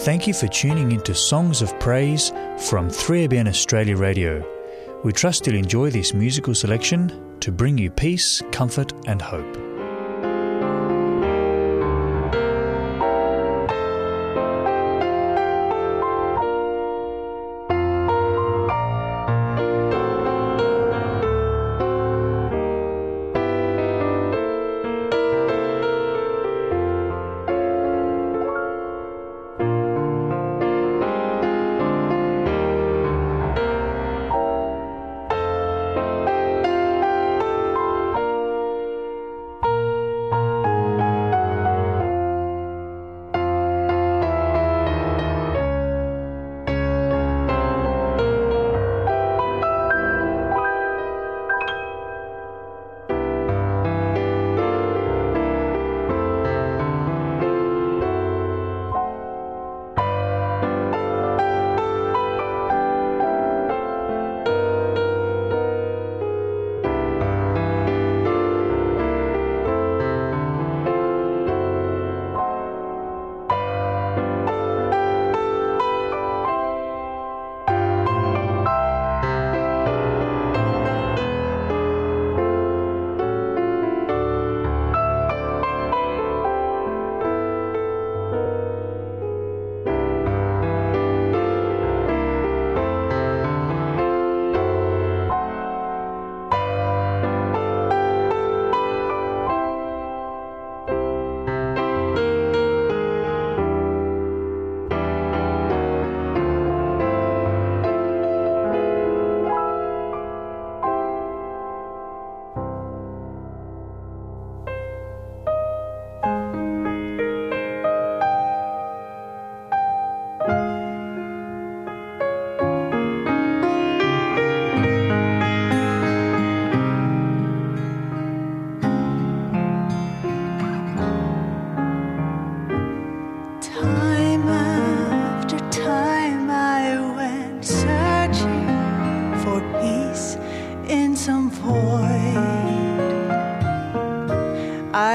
Thank you for tuning into Songs of Praise from 3ABN Australia Radio. We trust you'll enjoy this musical selection to bring you peace, comfort, and hope.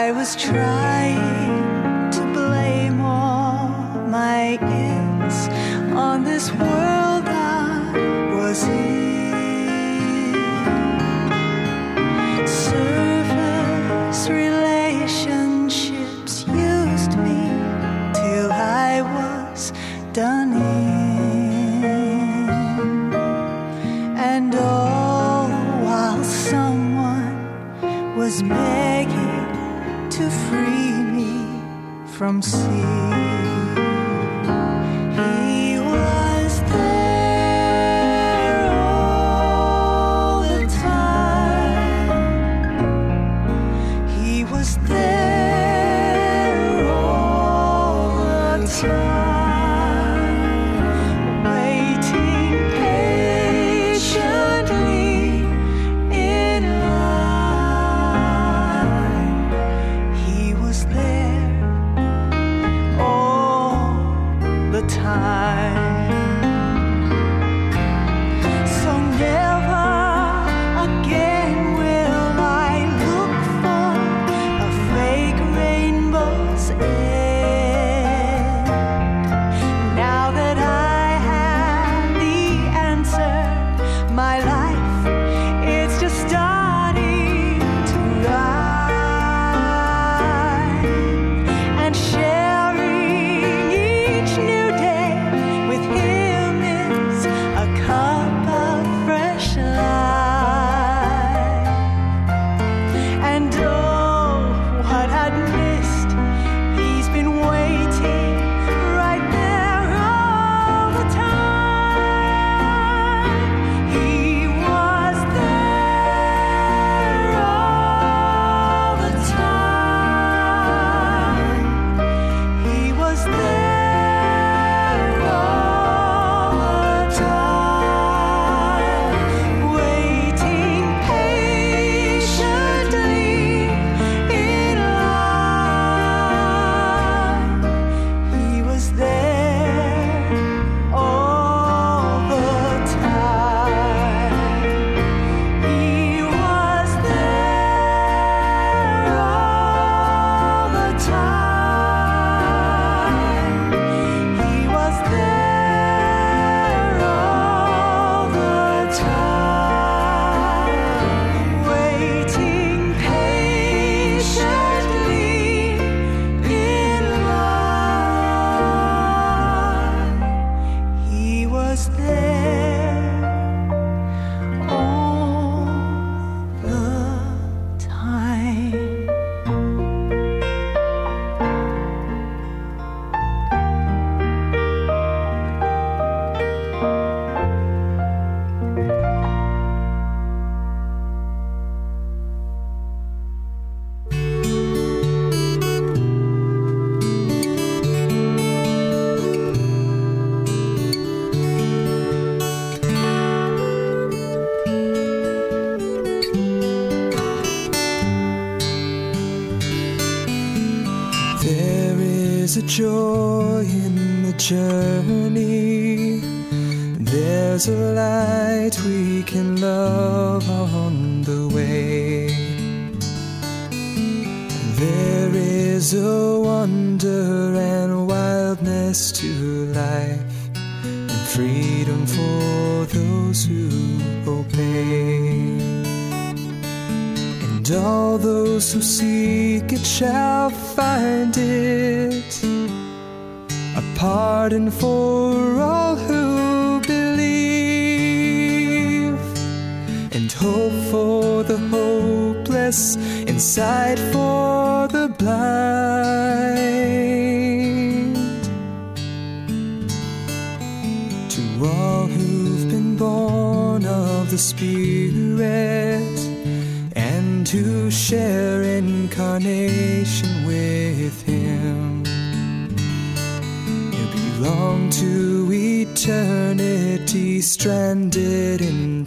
I was trying to blame all my ills on this world I was in. Surface relationships used me till I was done in. And all while someone was made. from sea.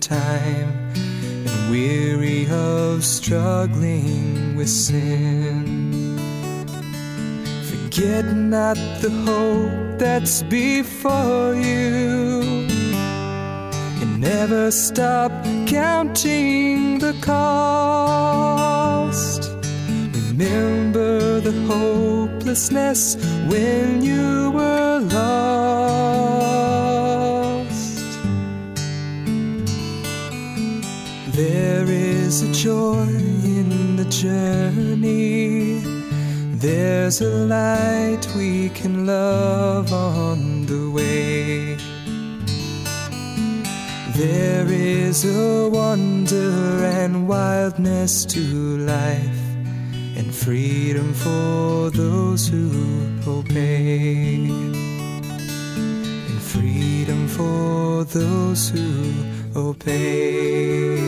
Time and weary of struggling with sin. Forget not the hope that's before you. And never stop counting the cost. Remember the hopelessness when you were lost. Is a joy in the journey. There's a light we can love on the way. There is a wonder and wildness to life, and freedom for those who obey. And freedom for those who obey.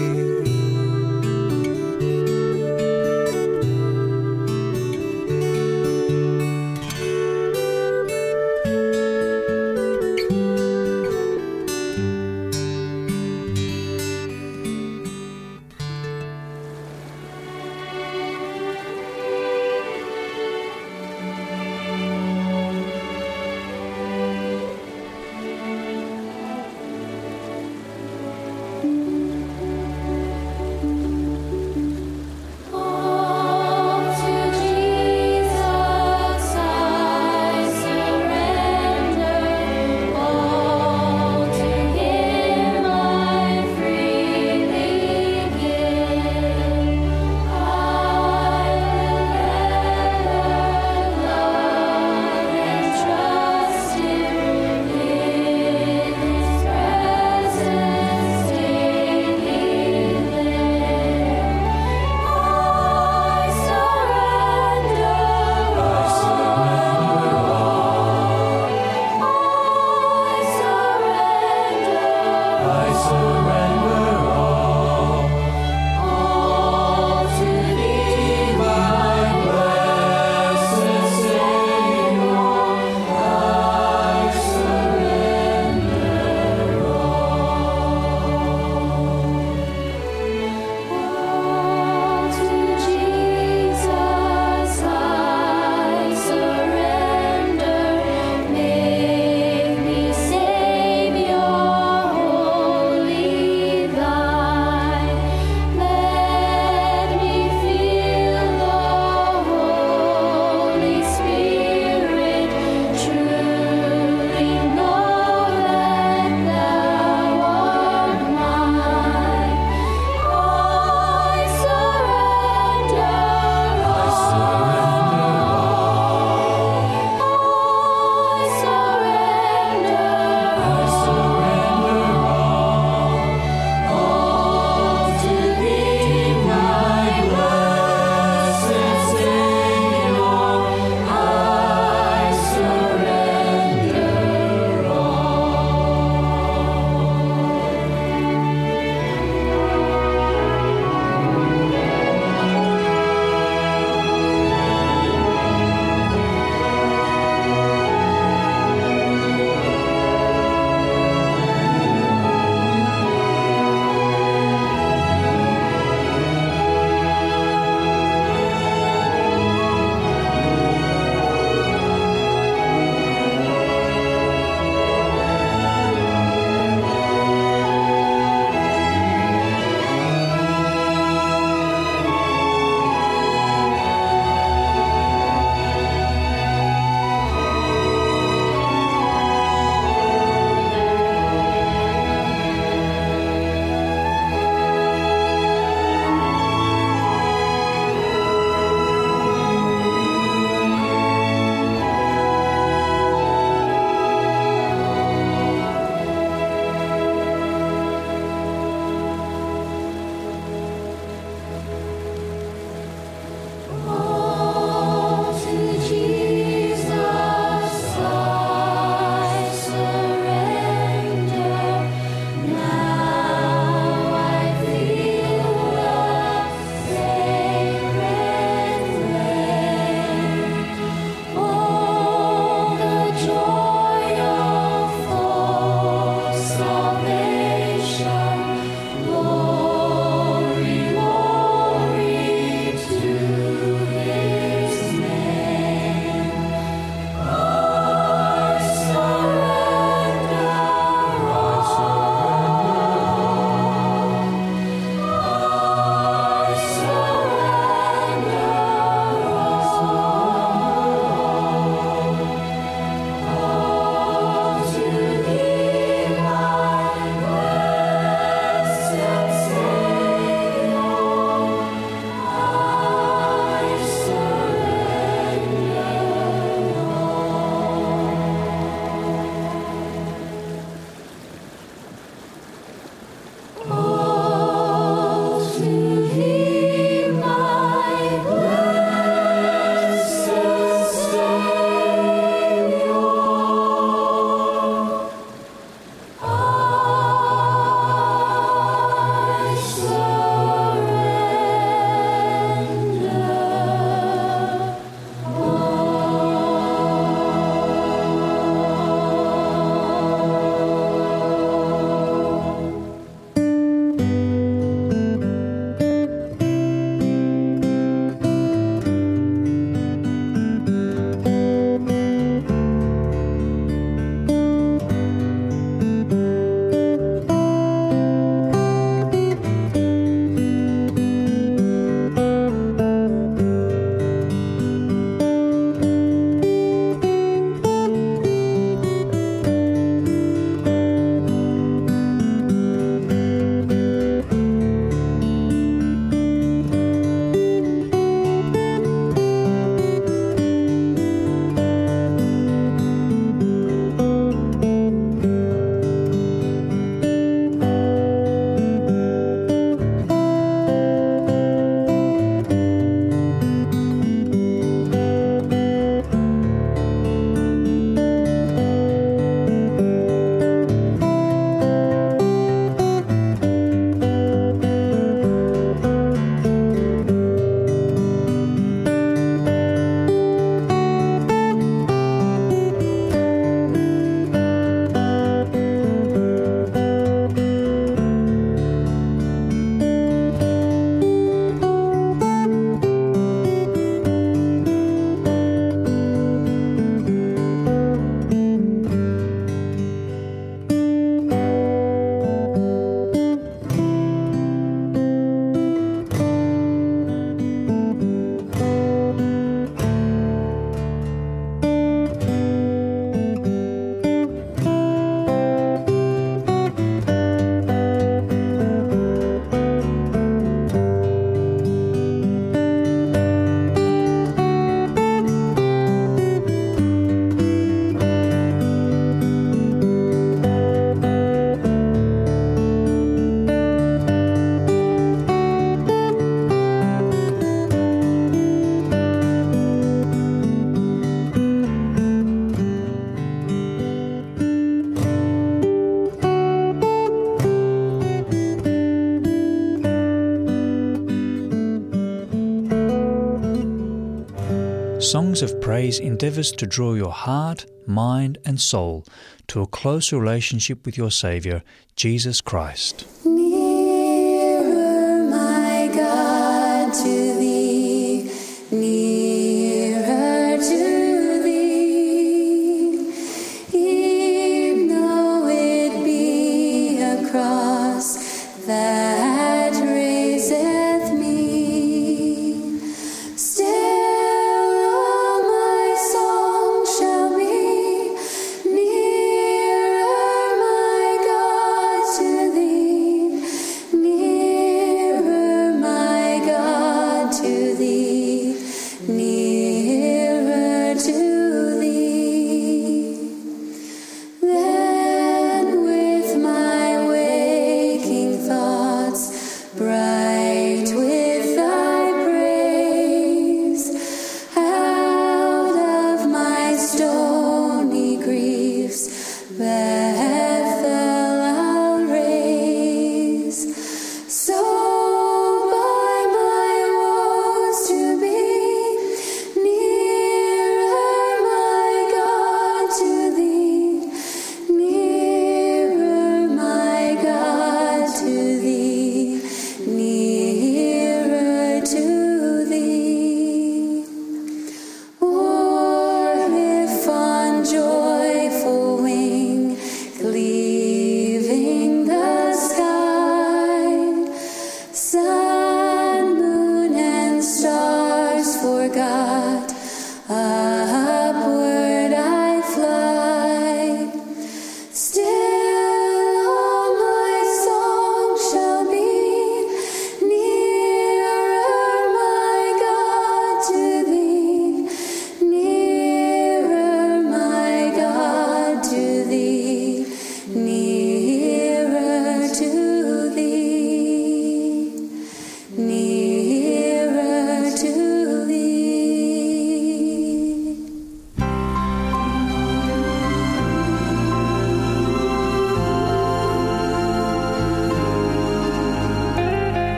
phrase endeavors to draw your heart, mind, and soul to a close relationship with your Saviour, Jesus Christ.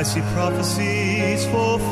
I see prophecies fulfilled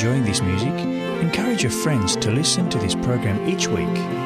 enjoying this music, encourage your friends to listen to this program each week.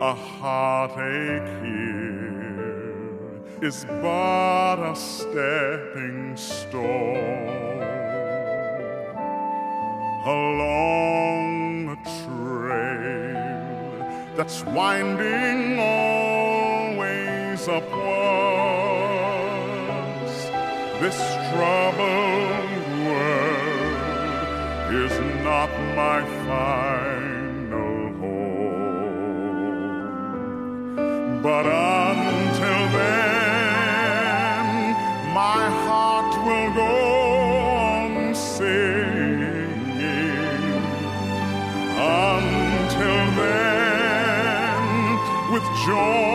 A heartache here is but a stepping stone along a trail that's winding always upwards. This troubled world is not my fight. joy.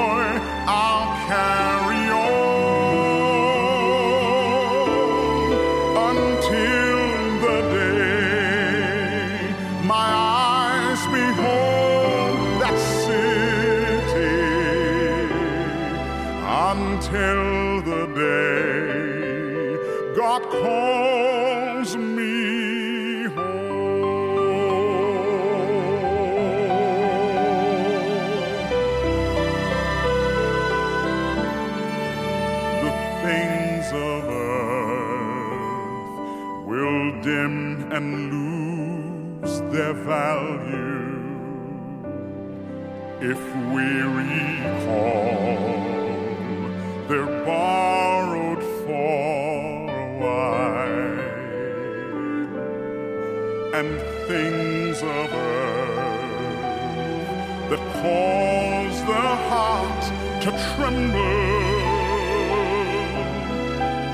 cause their heart to tremble.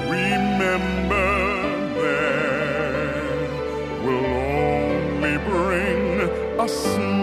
Remember, there will only bring a smile.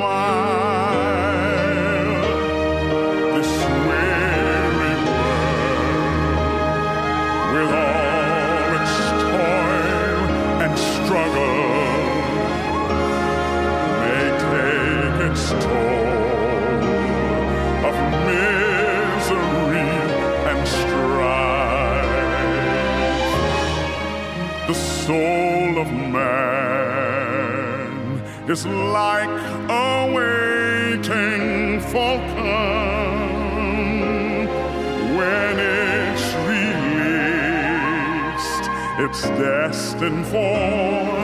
soul of man is like a waiting falcon. When it's released, it's destined for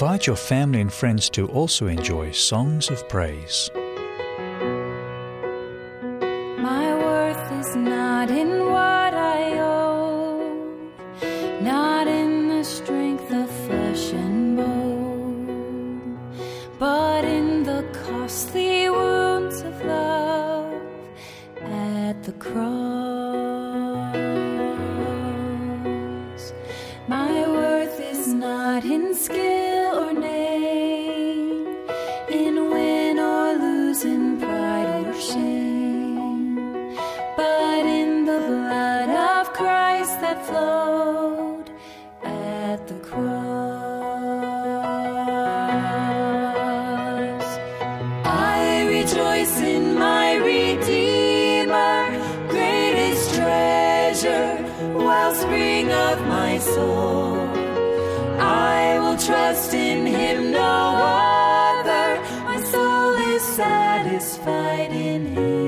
Invite your family and friends to also enjoy Songs of Praise. satisfied in Him.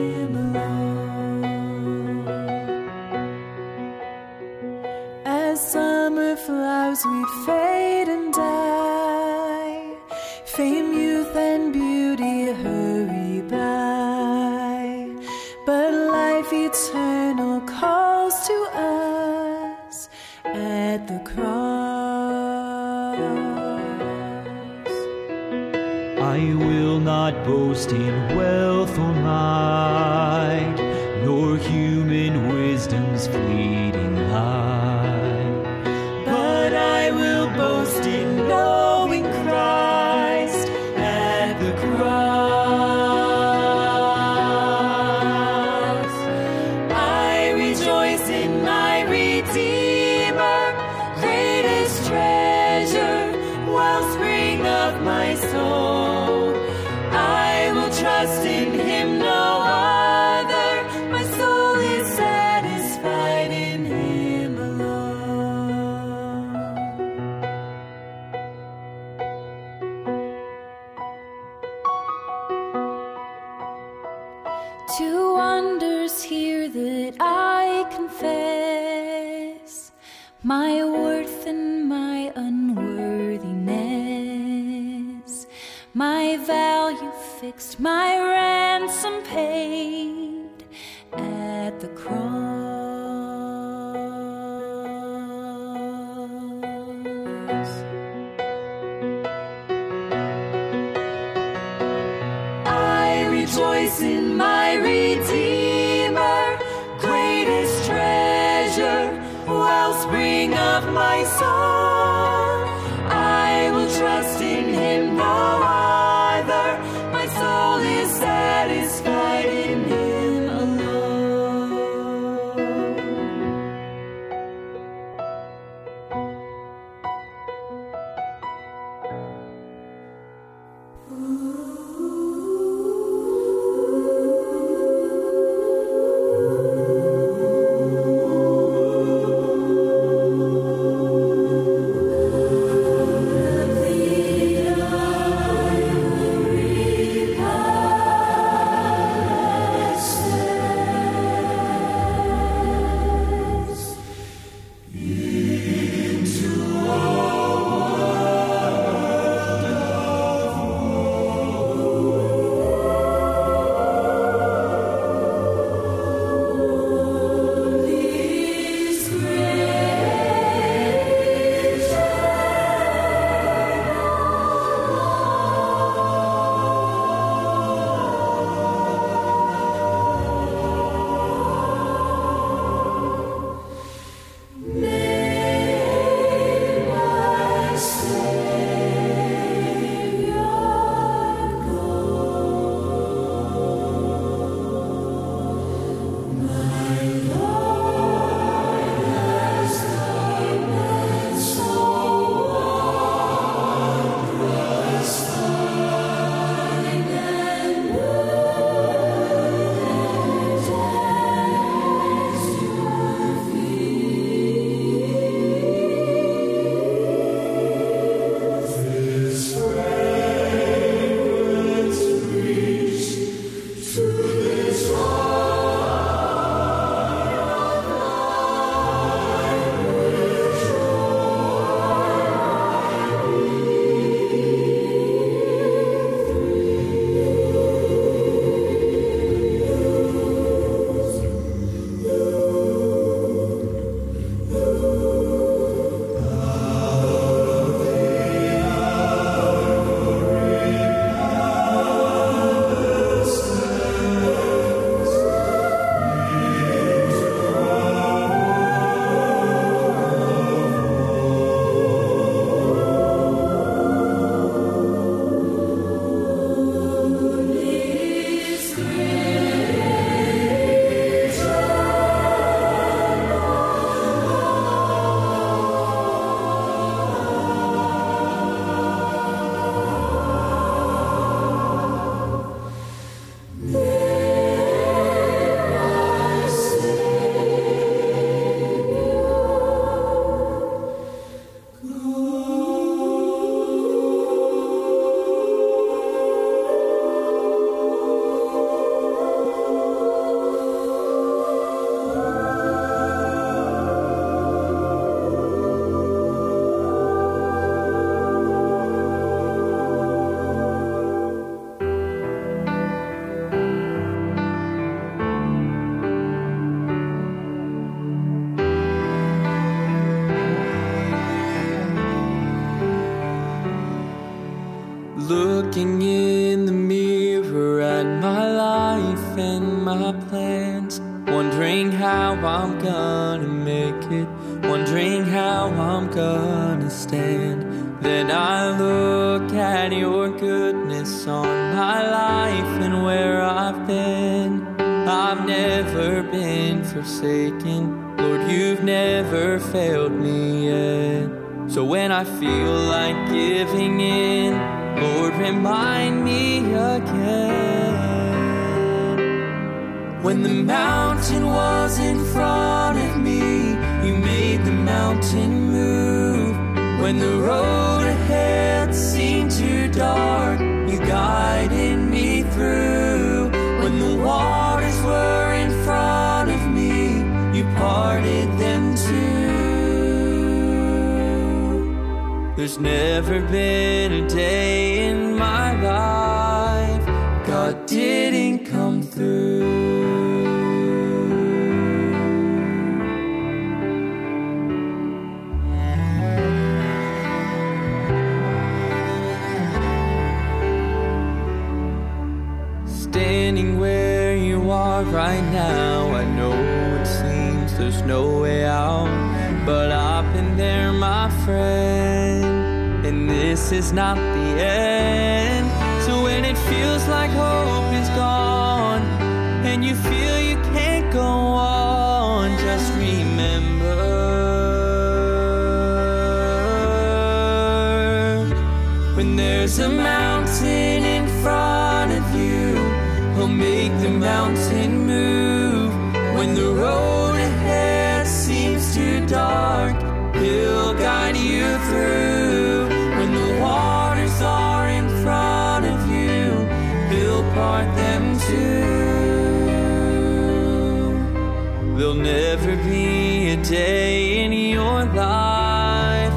There'll never be a day in your life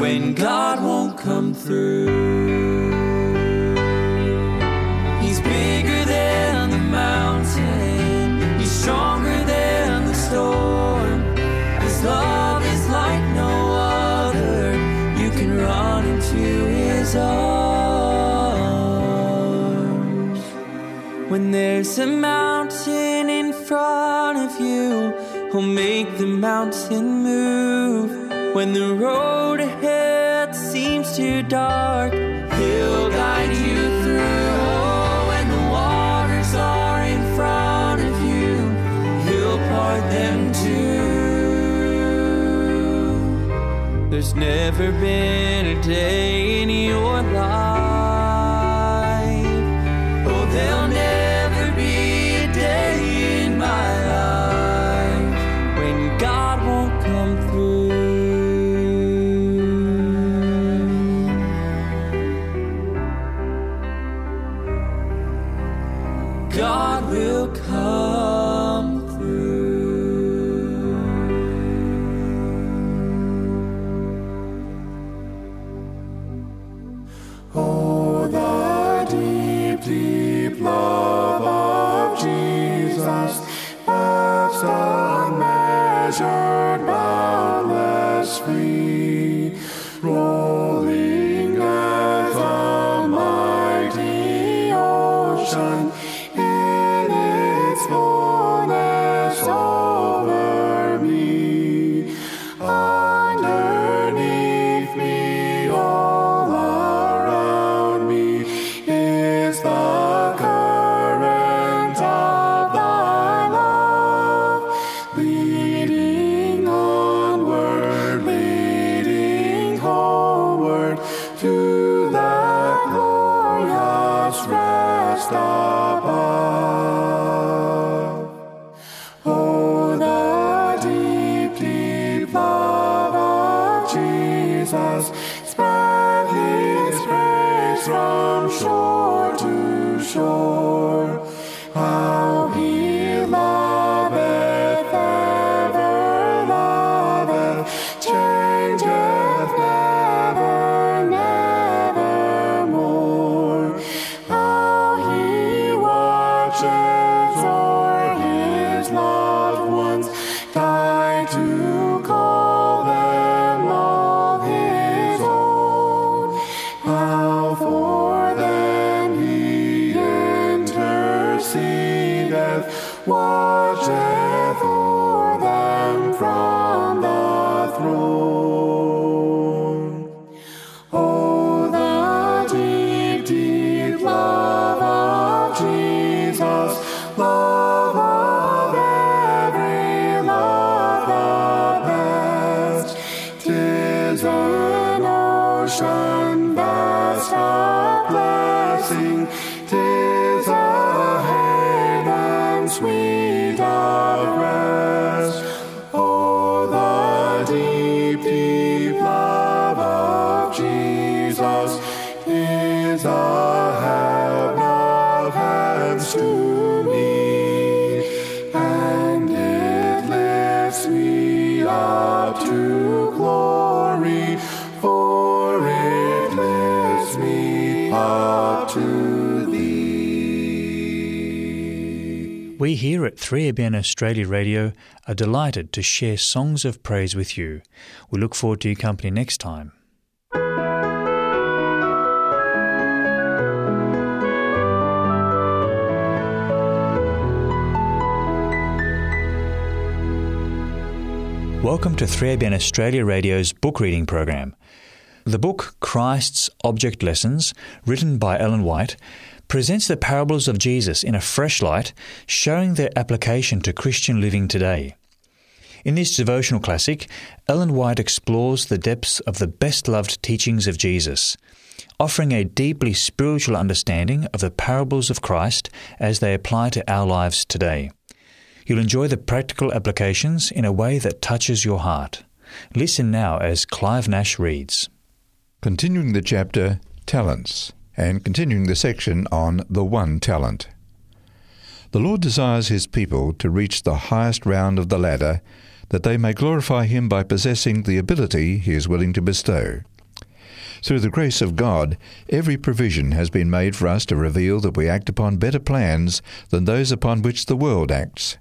when God won't come through. There's a mountain in front of you. Who'll make the mountain move. When the road ahead seems too dark He'll guide you through. Oh, when the waters are in front of you He'll part them too. There's never been a day Smiling space, here at 3ABN Australia Radio are delighted to share songs of praise with you. We look forward to your company next time. Welcome to 3ABN Australia Radio's book reading program. The book Christ's Object Lessons, written by Ellen White, presents the parables of Jesus in a fresh light, showing their application to Christian living today. In this devotional classic, Ellen White explores the depths of the best loved teachings of Jesus, offering a deeply spiritual understanding of the parables of Christ as they apply to our lives today. You'll enjoy the practical applications in a way that touches your heart. Listen now as Clive Nash reads. Continuing the chapter Talents and continuing the section on the one talent. The Lord desires His people to reach the highest round of the ladder that they may glorify Him by possessing the ability He is willing to bestow. Through the grace of God, every provision has been made for us to reveal that we act upon better plans than those upon which the world acts.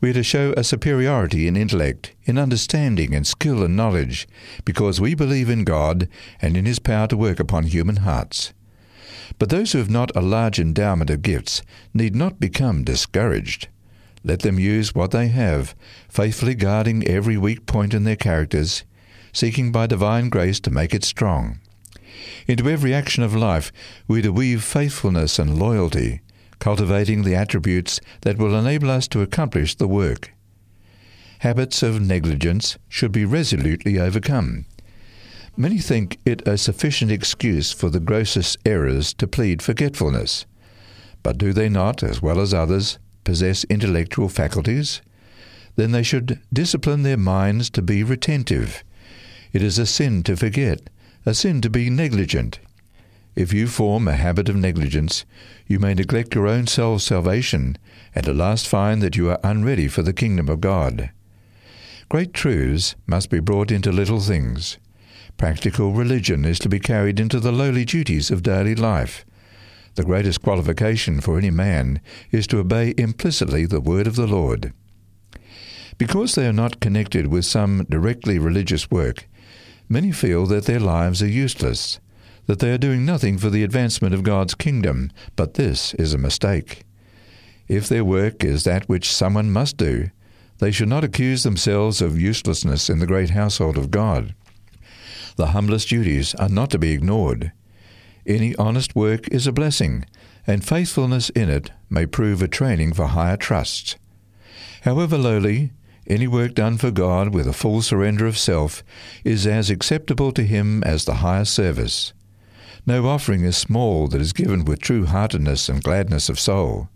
We are to show a superiority in intellect, in understanding and skill and knowledge, because we believe in God and in His power to work upon human hearts. But those who have not a large endowment of gifts need not become discouraged. Let them use what they have, faithfully guarding every weak point in their characters, seeking by divine grace to make it strong. Into every action of life we are to weave faithfulness and loyalty, cultivating the attributes that will enable us to accomplish the work. Habits of negligence should be resolutely overcome. Many think it a sufficient excuse for the grossest errors to plead forgetfulness. But do they not, as well as others, possess intellectual faculties? Then they should discipline their minds to be retentive. It is a sin to forget, a sin to be negligent. If you form a habit of negligence, you may neglect your own soul's salvation, and at last find that you are unready for the kingdom of God. Great truths must be brought into little things. Practical religion is to be carried into the lowly duties of daily life. The greatest qualification for any man is to obey implicitly the word of the Lord. Because they are not connected with some directly religious work, many feel that their lives are useless, that they are doing nothing for the advancement of God's kingdom, but this is a mistake. If their work is that which someone must do, they should not accuse themselves of uselessness in the great household of God. The humblest duties are not to be ignored. Any honest work is a blessing, and faithfulness in it may prove a training for higher trusts. However lowly, any work done for God with a full surrender of self is as acceptable to Him as the highest service. No offering is small that is given with true heartedness and gladness of soul.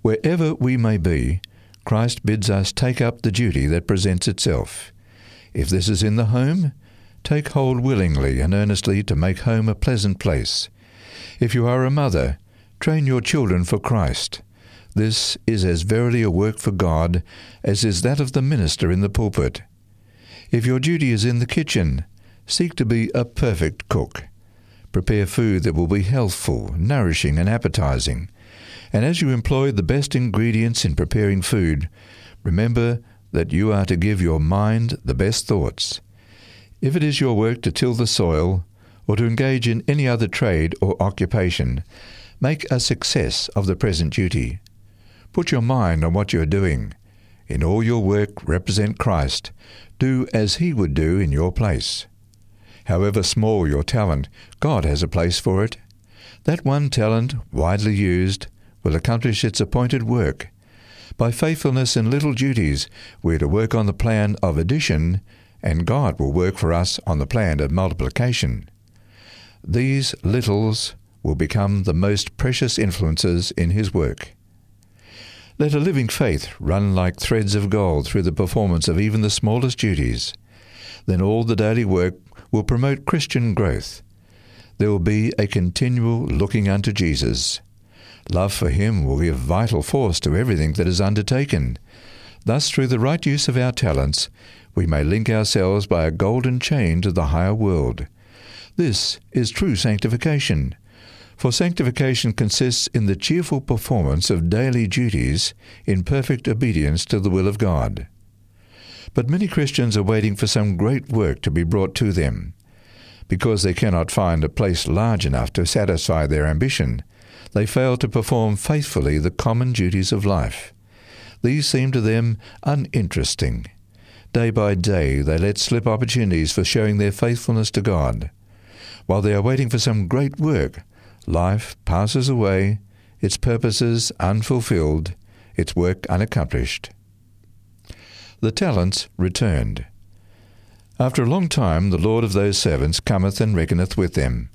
Wherever we may be, Christ bids us take up the duty that presents itself. If this is in the home, take hold willingly and earnestly to make home a pleasant place. If you are a mother, train your children for Christ. This is as verily a work for God as is that of the minister in the pulpit. If your duty is in the kitchen, seek to be a perfect cook. Prepare food that will be healthful, nourishing, and appetizing. And as you employ the best ingredients in preparing food, remember that you are to give your mind the best thoughts. If it is your work to till the soil, or to engage in any other trade or occupation, make a success of the present duty. Put your mind on what you are doing. In all your work, represent Christ. Do as He would do in your place. However small your talent, God has a place for it. That one talent, widely used, will accomplish its appointed work. By faithfulness in little duties, we are to work on the plan of addition and God will work for us on the plan of multiplication. These littles will become the most precious influences in His work. Let a living faith run like threads of gold through the performance of even the smallest duties. Then all the daily work will promote Christian growth. There will be a continual looking unto Jesus. Love for Him will give vital force to everything that is undertaken. Thus, through the right use of our talents, we may link ourselves by a golden chain to the higher world. This is true sanctification. For sanctification consists in the cheerful performance of daily duties in perfect obedience to the will of God. But many Christians are waiting for some great work to be brought to them. Because they cannot find a place large enough to satisfy their ambition, they fail to perform faithfully the common duties of life. These seem to them uninteresting. Day by day, they let slip opportunities for showing their faithfulness to God. While they are waiting for some great work, life passes away, its purposes unfulfilled, its work unaccomplished. The talents returned. After a long time, the Lord of those servants cometh and reckoneth with them.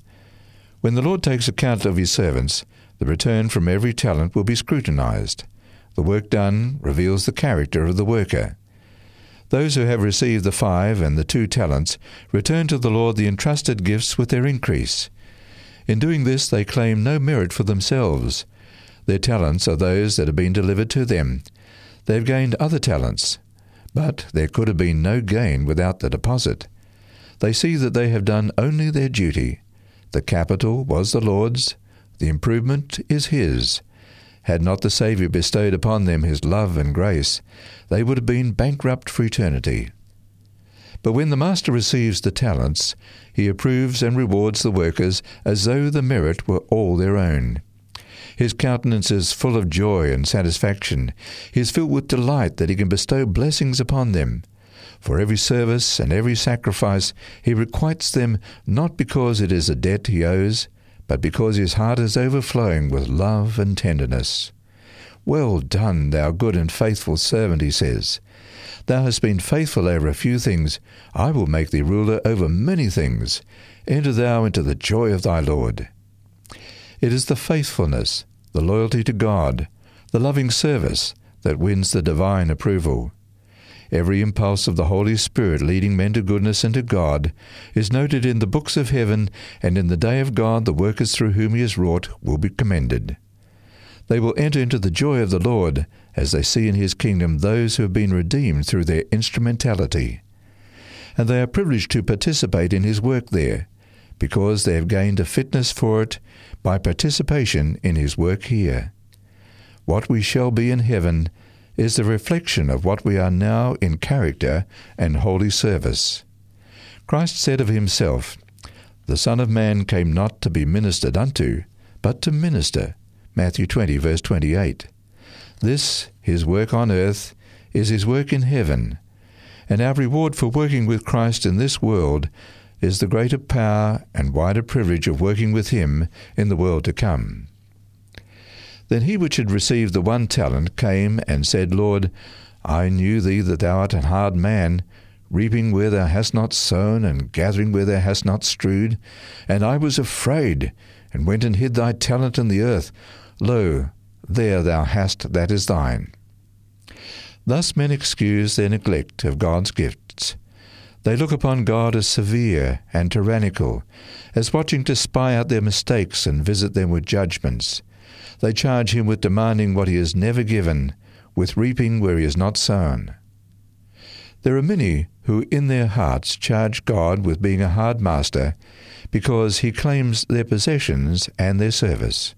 When the Lord takes account of his servants, the return from every talent will be scrutinized. The work done reveals the character of the worker. Those who have received the five and the two talents return to the Lord the entrusted gifts with their increase. In doing this, they claim no merit for themselves. Their talents are those that have been delivered to them. They have gained other talents, but there could have been no gain without the deposit. They see that they have done only their duty. The capital was the Lord's, the improvement is His. Had not the Saviour bestowed upon them His love and grace, they would have been bankrupt for eternity. But when the Master receives the talents, he approves and rewards the workers as though the merit were all their own. His countenance is full of joy and satisfaction. He is filled with delight that he can bestow blessings upon them. For every service and every sacrifice he requites them not because it is a debt he owes, but because his heart is overflowing with love and tenderness. Well done, thou good and faithful servant, he says. Thou hast been faithful over a few things. I will make thee ruler over many things. Enter thou into the joy of thy Lord. It is the faithfulness, the loyalty to God, the loving service that wins the divine approval. Every impulse of the Holy Spirit leading men to goodness and to God is noted in the books of heaven, and in the day of God the workers through whom he has wrought will be commended. They will enter into the joy of the Lord as they see in his kingdom those who have been redeemed through their instrumentality. And they are privileged to participate in his work there, because they have gained a fitness for it by participation in his work here. What we shall be in heaven is the reflection of what we are now in character and holy service. Christ said of himself, The Son of Man came not to be ministered unto, but to minister. Matthew 20, verse 28. This, his work on earth, is his work in heaven, and our reward for working with Christ in this world is the greater power and wider privilege of working with him in the world to come. Then he which had received the one talent came and said, Lord, I knew thee that thou art an hard man, reaping where thou hast not sown, and gathering where thou hast not strewed. And I was afraid, and went and hid thy talent in the earth. Lo, there thou hast that is thine. Thus men excuse their neglect of God's gifts. They look upon God as severe and tyrannical, as watching to spy out their mistakes and visit them with judgments. They charge him with demanding what he has never given, with reaping where he has not sown. There are many who in their hearts charge God with being a hard master because he claims their possessions and their service.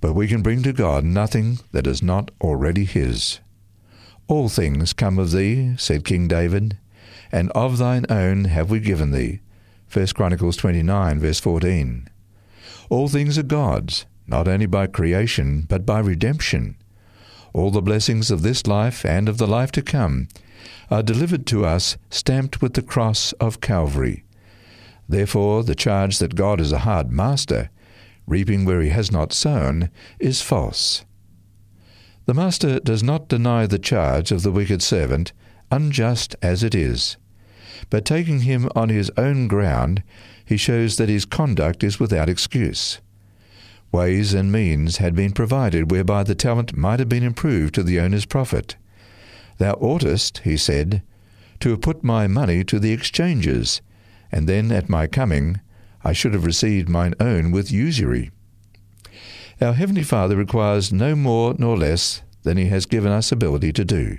But we can bring to God nothing that is not already his. All things come of thee, said King David, and of thine own have we given thee. 1 Chronicles 29, verse 14. All things are God's, not only by creation, but by redemption. All the blessings of this life and of the life to come are delivered to us stamped with the cross of Calvary. Therefore, the charge that God is a hard master, reaping where he has not sown, is false. The Master does not deny the charge of the wicked servant, unjust as it is. But taking him on his own ground, he shows that his conduct is without excuse. Ways and means had been provided whereby the talent might have been improved to the owner's profit. Thou oughtest, he said, to have put my money to the exchanges, and then at my coming I should have received mine own with usury. Our Heavenly Father requires no more nor less than He has given us ability to do.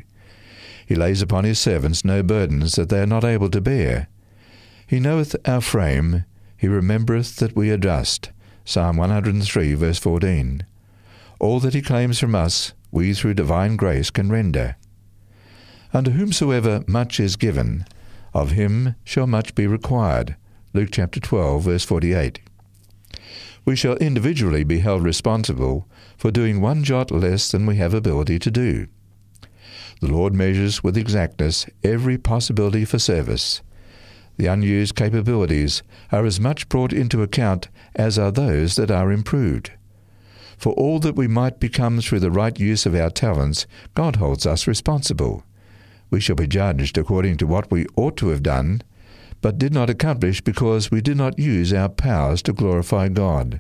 He lays upon His servants no burdens that they are not able to bear. He knoweth our frame, He remembereth that we are dust. Psalm 103, verse 14. All that He claims from us, we through divine grace can render. Unto whomsoever much is given, of him shall much be required. Luke chapter 12, verse 48. We shall individually be held responsible for doing one jot less than we have ability to do. The Lord measures with exactness every possibility for service. The unused capabilities are as much brought into account as are those that are improved. For all that we might become through the right use of our talents, God holds us responsible. We shall be judged according to what we ought to have done, but did not accomplish because we did not use our powers to glorify God.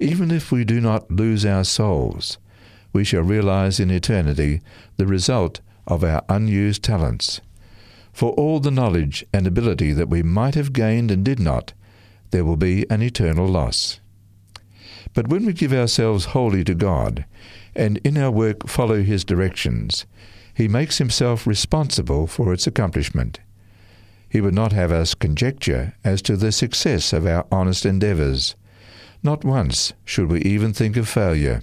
Even if we do not lose our souls, we shall realize in eternity the result of our unused talents. For all the knowledge and ability that we might have gained and did not, there will be an eternal loss. But when we give ourselves wholly to God, and in our work follow His directions, He makes Himself responsible for its accomplishment. He would not have us conjecture as to the success of our honest endeavours. Not once should we even think of failure.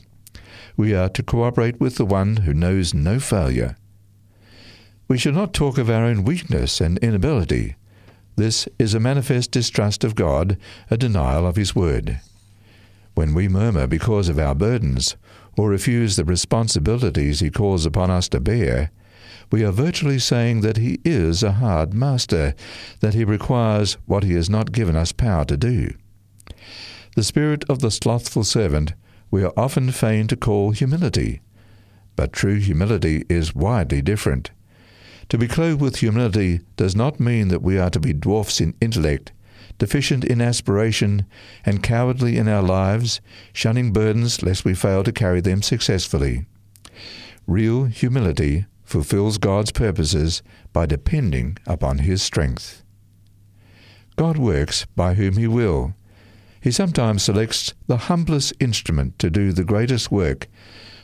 We are to cooperate with the one who knows no failure. We should not talk of our own weakness and inability. This is a manifest distrust of God, a denial of His word. When we murmur because of our burdens, or refuse the responsibilities He calls upon us to bear, we are virtually saying that He is a hard master, that He requires what He has not given us power to do. The spirit of the slothful servant we are often fain to call humility, but true humility is widely different. To be clothed with humility does not mean that we are to be dwarfs in intellect, deficient in aspiration, and cowardly in our lives, shunning burdens lest we fail to carry them successfully. Real humility fulfills God's purposes by depending upon His strength. God works by whom He will. He sometimes selects the humblest instrument to do the greatest work,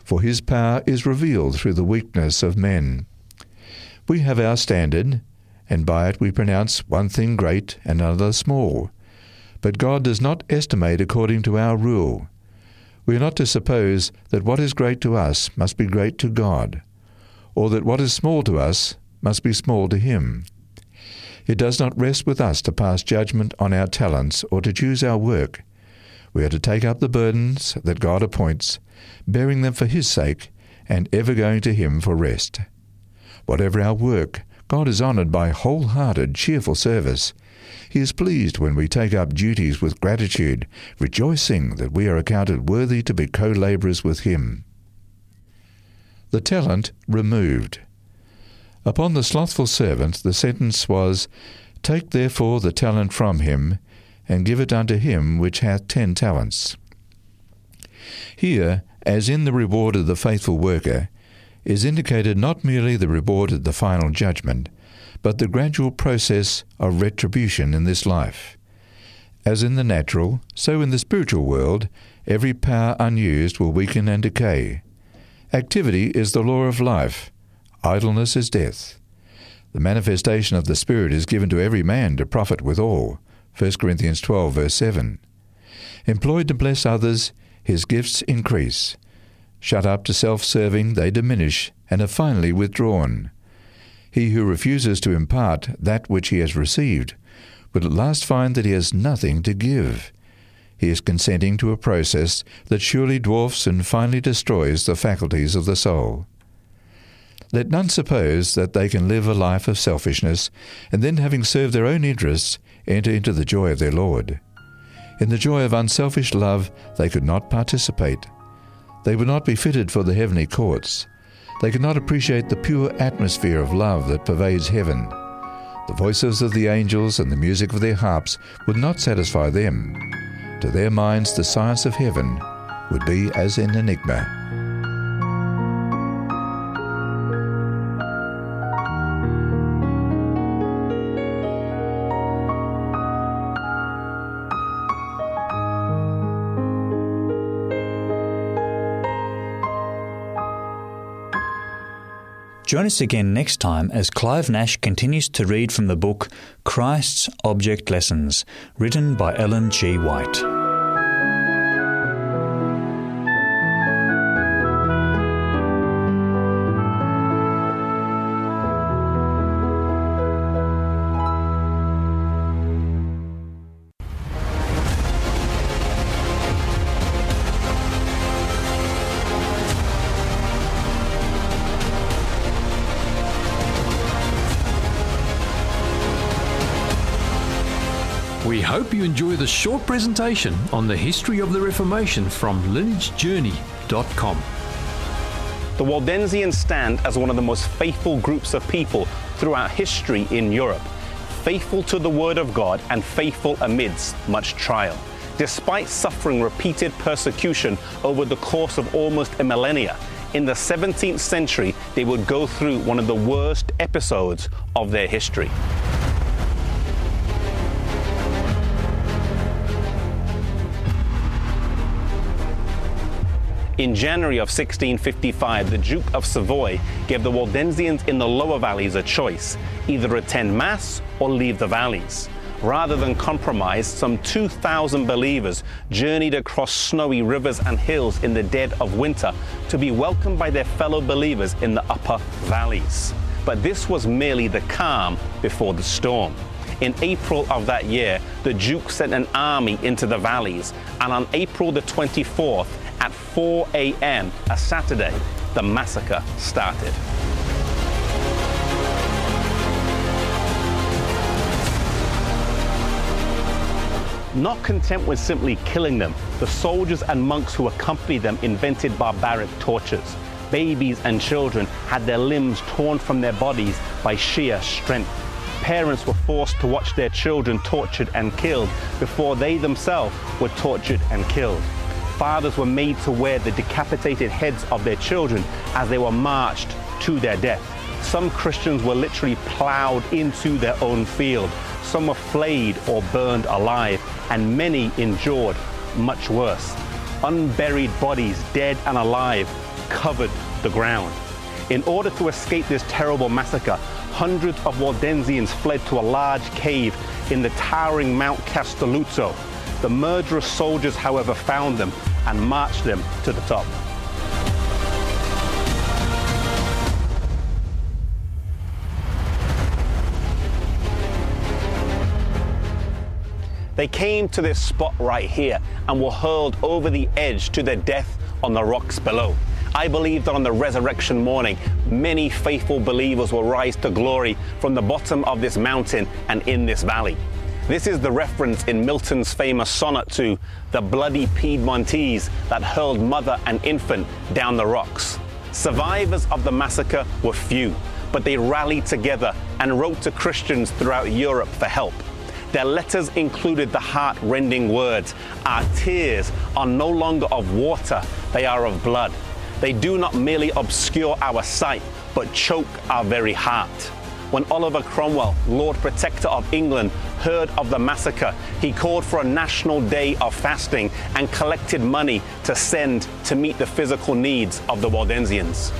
for His power is revealed through the weakness of men. We have our standard, and by it we pronounce one thing great and another small. But God does not estimate according to our rule. We are not to suppose that what is great to us must be great to God, or that what is small to us must be small to Him. It does not rest with us to pass judgment on our talents or to choose our work. We are to take up the burdens that God appoints, bearing them for His sake, and ever going to Him for rest. Whatever our work, God is honoured by wholehearted, cheerful service. He is pleased when we take up duties with gratitude, rejoicing that we are accounted worthy to be co labourers with Him. The talent removed. Upon the slothful servant the sentence was, Take therefore the talent from him, and give it unto him which hath ten talents. Here, as in the reward of the faithful worker, is indicated not merely the reward at the final judgment, but the gradual process of retribution in this life. As in the natural, so in the spiritual world, every power unused will weaken and decay. Activity is the law of life, idleness is death. The manifestation of the Spirit is given to every man to profit withal. 1 Corinthians 12, verse 7. Employed to bless others, his gifts increase. Shut up to self serving, they diminish and are finally withdrawn. He who refuses to impart that which he has received will at last find that he has nothing to give. He is consenting to a process that surely dwarfs and finally destroys the faculties of the soul. Let none suppose that they can live a life of selfishness, and then, having served their own interests, enter into the joy of their Lord. In the joy of unselfish love, they could not participate. They would not be fitted for the heavenly courts. They could not appreciate the pure atmosphere of love that pervades heaven. The voices of the angels and the music of their harps would not satisfy them. To their minds, the science of heaven would be as an enigma. Join us again next time as Clive Nash continues to read from the book Christ's Object Lessons, written by Ellen G. White. Hope you enjoy the short presentation on the history of the Reformation from lineagejourney.com. The Waldensians stand as one of the most faithful groups of people throughout history in Europe, faithful to the Word of God and faithful amidst much trial. Despite suffering repeated persecution over the course of almost a millennia, in the 17th century they would go through one of the worst episodes of their history. In January of 1655, the Duke of Savoy gave the Waldensians in the lower valleys a choice either attend Mass or leave the valleys. Rather than compromise, some 2,000 believers journeyed across snowy rivers and hills in the dead of winter to be welcomed by their fellow believers in the upper valleys. But this was merely the calm before the storm. In April of that year, the Duke sent an army into the valleys, and on April the 24th, at 4 a.m., a Saturday, the massacre started. Not content with simply killing them, the soldiers and monks who accompanied them invented barbaric tortures. Babies and children had their limbs torn from their bodies by sheer strength. Parents were forced to watch their children tortured and killed before they themselves were tortured and killed. Fathers were made to wear the decapitated heads of their children as they were marched to their death. Some Christians were literally plowed into their own field. Some were flayed or burned alive, and many endured much worse. Unburied bodies, dead and alive, covered the ground. In order to escape this terrible massacre, hundreds of Waldensians fled to a large cave in the towering Mount Castelluzzo. The murderous soldiers, however, found them and marched them to the top. They came to this spot right here and were hurled over the edge to their death on the rocks below. I believe that on the resurrection morning, many faithful believers will rise to glory from the bottom of this mountain and in this valley. This is the reference in Milton's famous sonnet to the bloody Piedmontese that hurled mother and infant down the rocks. Survivors of the massacre were few, but they rallied together and wrote to Christians throughout Europe for help. Their letters included the heart rending words Our tears are no longer of water, they are of blood. They do not merely obscure our sight, but choke our very heart. When Oliver Cromwell, Lord Protector of England, heard of the massacre, he called for a national day of fasting and collected money to send to meet the physical needs of the Waldensians.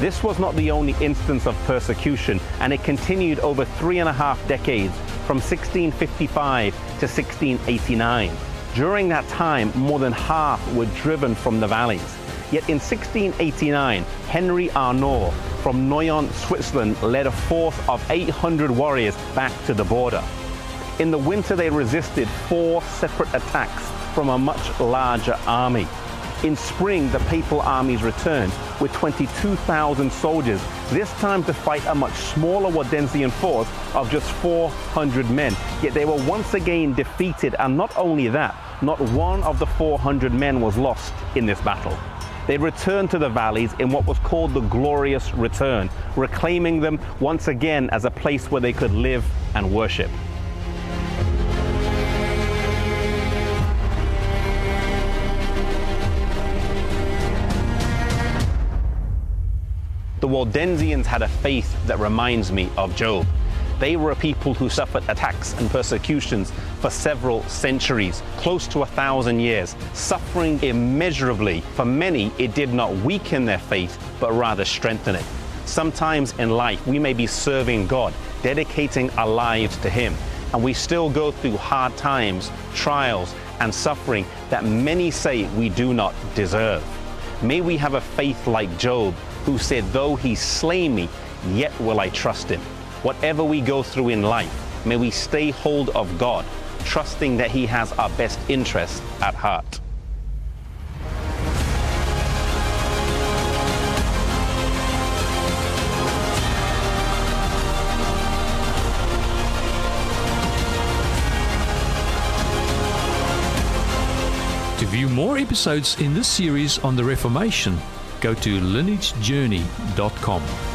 This was not the only instance of persecution, and it continued over three and a half decades, from 1655 to 1689. During that time, more than half were driven from the valleys. Yet in 1689, Henry Arnaud from Nyon, Switzerland, led a force of 800 warriors back to the border. In the winter, they resisted four separate attacks from a much larger army. In spring, the papal armies returned with 22,000 soldiers, this time to fight a much smaller Waldensian force of just 400 men. Yet they were once again defeated, and not only that, not one of the 400 men was lost in this battle. They returned to the valleys in what was called the Glorious Return, reclaiming them once again as a place where they could live and worship. The Waldensians had a faith that reminds me of Job. They were a people who suffered attacks and persecutions for several centuries, close to a thousand years, suffering immeasurably. For many, it did not weaken their faith, but rather strengthen it. Sometimes in life, we may be serving God, dedicating our lives to Him, and we still go through hard times, trials, and suffering that many say we do not deserve. May we have a faith like Job, who said, Though he slay me, yet will I trust him. Whatever we go through in life, may we stay hold of God, trusting that he has our best interest at heart. To view more episodes in this series on the Reformation, go to lineagejourney.com.